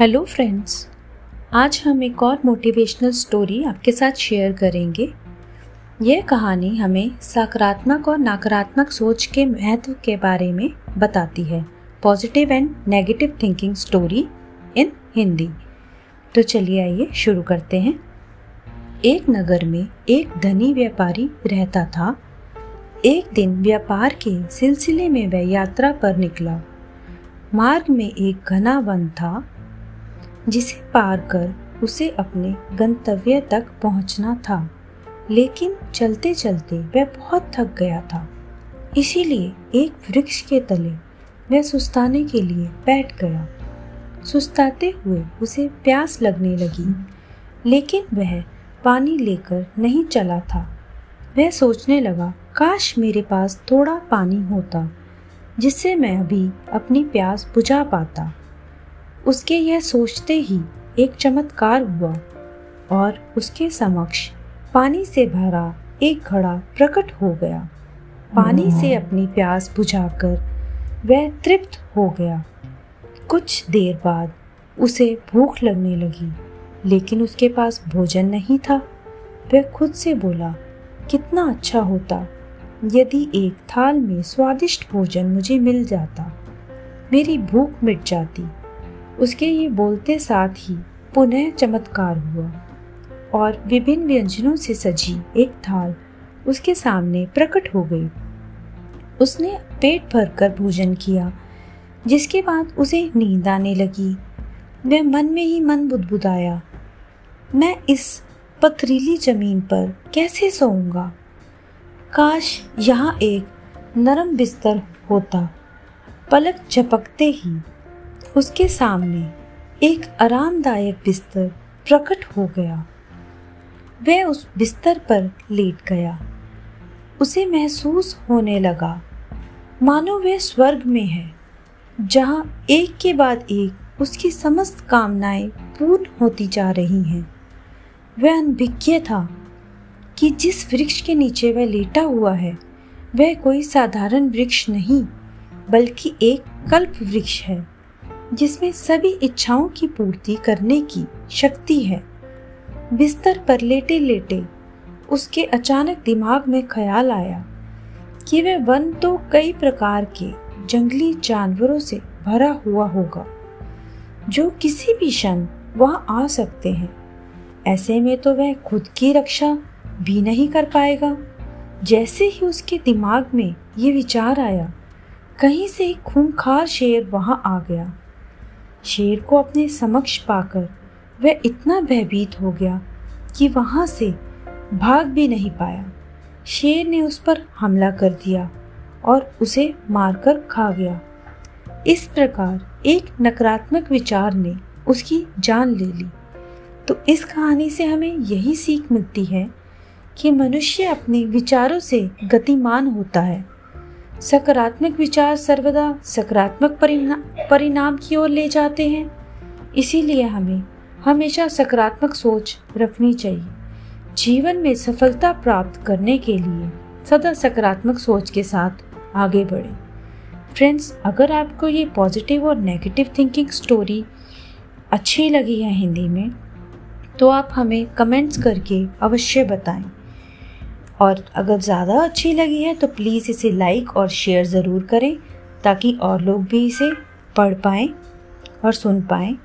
Hello friends, आज हम एक और मोटिवेशनल स्टोरी आपके साथ शेयर करेंगे। यह कहानी हमें सकारात्मक और नकारात्मक सोच के महत्व के बारे में बताती है। Positive and negative thinking story in Hindi तो चलिए आइए शुरू करते हैं। एक नगर में एक धनी व्यापारी रहता था। एक दिन व्यापार के सिलसिले में वह यात्रा पर निकला। मार्ग में एक घना वन था। जिसे पार कर उसे अपने गंतव्य तक पहुँचना था। लेकिन चलते चलते वह बहुत थक गया था। इसीलिए एक वृक्ष के तले वह सुस्ताने के लिए बैठ गया। सुस्ताते हुए उसे प्यास लगने लगी, लेकिन वह पानी लेकर नहीं चला था। वह सोचने लगा, काश मेरे पास थोड़ा पानी होता, जिससे मैं अभी अपनी प्यास बुझा पाता। उसके यह सोचते ही एक चमत्कार हुआ और उसके समक्ष पानी से भरा एक घड़ा प्रकट हो गया। पानी से अपनी प्यास बुझाकर वह तृप्त हो गया। कुछ देर बाद उसे भूख लगने लगी लेकिन उसके पास भोजन नहीं था। वह खुद से बोला कितना अच्छा होता यदि एक थाल में स्वादिष्ट भोजन मुझे मिल जाता। मेरी भूख मिट जाती। उसके ये बोलते साथ ही पुनः चमत्कार हुआ और विभिन्न व्यंजनों से सजी एक थाल उसके सामने प्रकट हो गई। उसने पेट भरकर भोजन किया, जिसके बाद उसे नींद आने लगी। वह मन में ही मन बुदबुदाया, मैं इस पथरीली ज़मीन पर कैसे सोऊँगा? काश यहाँ एक नरम बिस्तर होता, पलक झपकते ही। उसके सामने एक आरामदायक बिस्तर प्रकट हो गया। वह उस बिस्तर पर लेट गया। उसे महसूस होने लगा, मानो वह स्वर्ग में है, जहाँ एक के बाद एक उसकी समस्त कामनाएँ पूर्ण होती जा रही हैं। वह अनभिज्ञ था कि जिस वृक्ष के नीचे वह लेटा हुआ है, वह कोई साधारण वृक्ष नहीं, बल्कि एक कल्प वृक्ष है। जिसमें सभी इच्छाओं की पूर्ति करने की शक्ति है। बिस्तर पर लेटे लेटे उसके अचानक दिमाग में ख्याल आया कि वह वन तो कई प्रकार के जंगली जानवरों से भरा हुआ होगा, जो किसी भी क्षण वहाँ आ सकते हैं। ऐसे में तो वह खुद की रक्षा भी नहीं कर पाएगा। जैसे ही उसके दिमाग में ये विचार आया, कहीं से खूंखार शेर वहाँ आ गया। शेर को अपने समक्ष पाकर वह इतना भयभीत हो गया कि वहाँ से भाग भी नहीं पाया। शेर ने उस पर हमला कर दिया और उसे मारकर खा गया। इस प्रकार एक नकारात्मक विचार ने उसकी जान ले ली। तो इस कहानी से हमें यही सीख मिलती है कि मनुष्य अपने विचारों से गतिमान होता है। सकारात्मक विचार सर्वदा सकारात्मक परिणाम की ओर ले जाते हैं। इसीलिए हमें हमेशा सकारात्मक सोच रखनी चाहिए। जीवन में सफलता प्राप्त करने के लिए सदा सकारात्मक सोच के साथ आगे बढ़ें। फ्रेंड्स, अगर आपको ये पॉजिटिव और नेगेटिव थिंकिंग स्टोरी अच्छी लगी है हिंदी में तो आप हमें कमेंट्स करके अवश्य बताएँ। और अगर ज़्यादा अच्छी लगी है तो प्लीज़ इसे लाइक और शेयर ज़रूर करें, ताकि और लोग भी इसे पढ़ पाएँ और सुन पाएँ।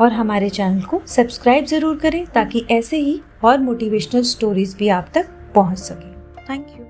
और हमारे चैनल को सब्सक्राइब ज़रूर करें, ताकि ऐसे ही और मोटिवेशनल स्टोरीज़ भी आप तक पहुँच सकें। Thank you